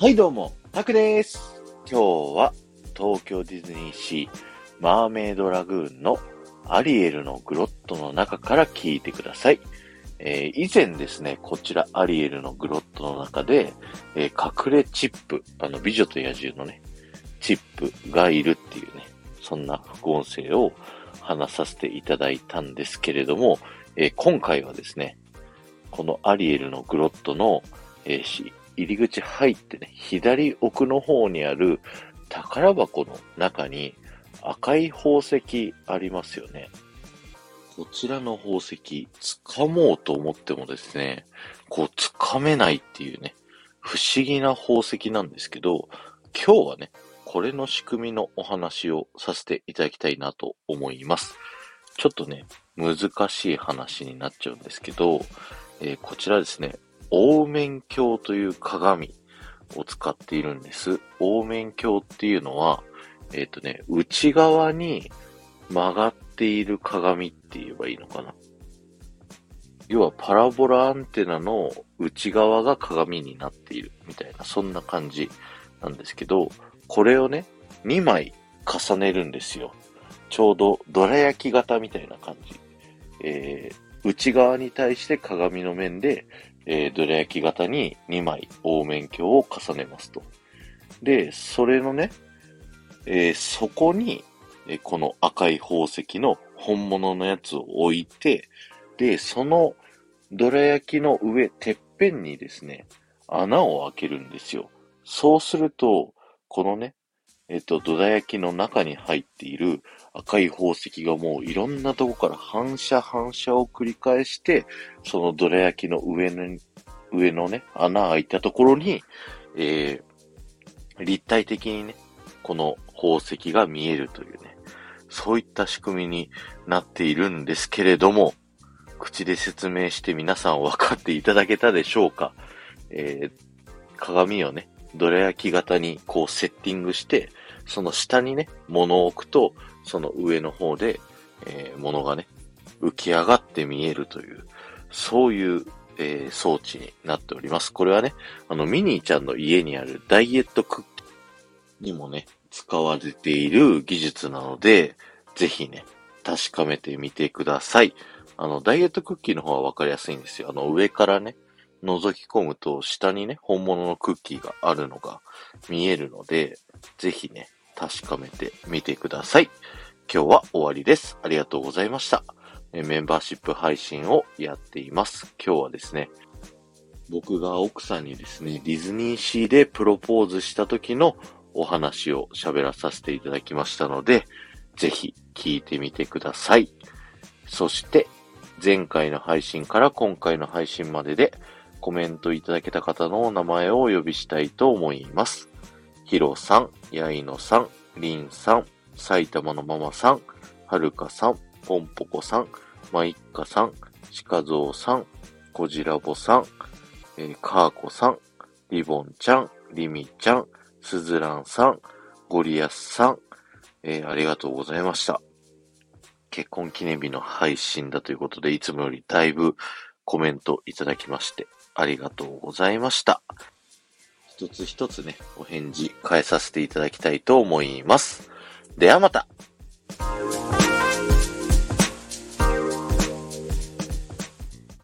はいどうも、タクです。今日は東京ディズニーシーマーメイドラグーンのアリエルのグロットの中から聞いてください。えー以前ですね、こちらアリエルのグロットの中で、えー隠れチップ、あの美女と野獣のね、チップがいるっていうね、そんな副音声を話させていただいたんですけれども、えー今回はですね、このアリエルのグロットの、えー入り口入ってね、左奥の方にある宝箱の中に赤い宝石ありますよね。こちらの宝石、掴もうと思ってもですね、こう掴めないっていうね、不思議な宝石なんですけど、今日はね、これの仕組みのお話をさせていただきたいなと思います。ちょっとね、難しい話になっちゃうんですけど、えーこちらですね、オーメン鏡という鏡を使っているんです。オーメン鏡っていうのは、えっ、とね、内側に曲がっている鏡って言えばいいのかな。要はパラボラアンテナの内側が鏡になっているみたいな、そんな感じなんですけど、これをね、2枚重ねるんですよ。ちょうどどら焼き型みたいな感じ。えー内側に対して鏡の面で、えー、どら焼き型に2枚凹面鏡を重ねますと。で、それのね、えーそこに、えーこの赤い宝石の本物のやつを置いて、で、そのどら焼きの上、てっぺんにですね、穴を開けるんですよ。そうすると、このね、えっ、と、どら焼きの中に入っている赤い宝石がもういろんなとこから反射反射を繰り返して、そのどら焼きの上の、上のね、穴開いたところに、えー、立体的にね、この宝石が見えるというね、そういった仕組みになっているんですけれども、口で説明して皆さん分かっていただけたでしょうか？えー、鏡をね、どら焼き型にこうセッティングして、その下にね、物を置くと、その上の方で、えー物がね、浮き上がって見えるという、そういう、えー装置になっております。これはね、あの、ミニーちゃんの家にあるダイエットクッキーにもね、使われている技術なので、ぜひね、確かめてみてください。あの、ダイエットクッキーの方はわかりやすいんですよ。あの、上からね、覗き込むと下にね、本物のクッキーがあるのが見えるので、ぜひね、確かめてみてください。今日は終わりです。ありがとうございました。メンバーシップ配信をやっています。今日はですね、僕が奥さんにですね、ディズニーシーでプロポーズした時のお話を喋らさせていただきましたので、ぜひ聞いてみてください。そして、前回の配信から今回の配信まででコメントいただけた方のお名前をお呼びしたいと思います。ヒロさん、ヤイノさん、リンさん、埼玉のママさん、はるかさん、ポンポコさん、マイッカさん、シカゾウさん、コジラボさん、えーカーコさん、リボンちゃん、リミちゃん、スズランさん、ゴリアスさん、えーありがとうございました。結婚記念日の配信だということで、いつもよりだいぶコメントいただきまして、ありがとうございました。一つ一つね、お返事返させていただきたいと思います。ではまた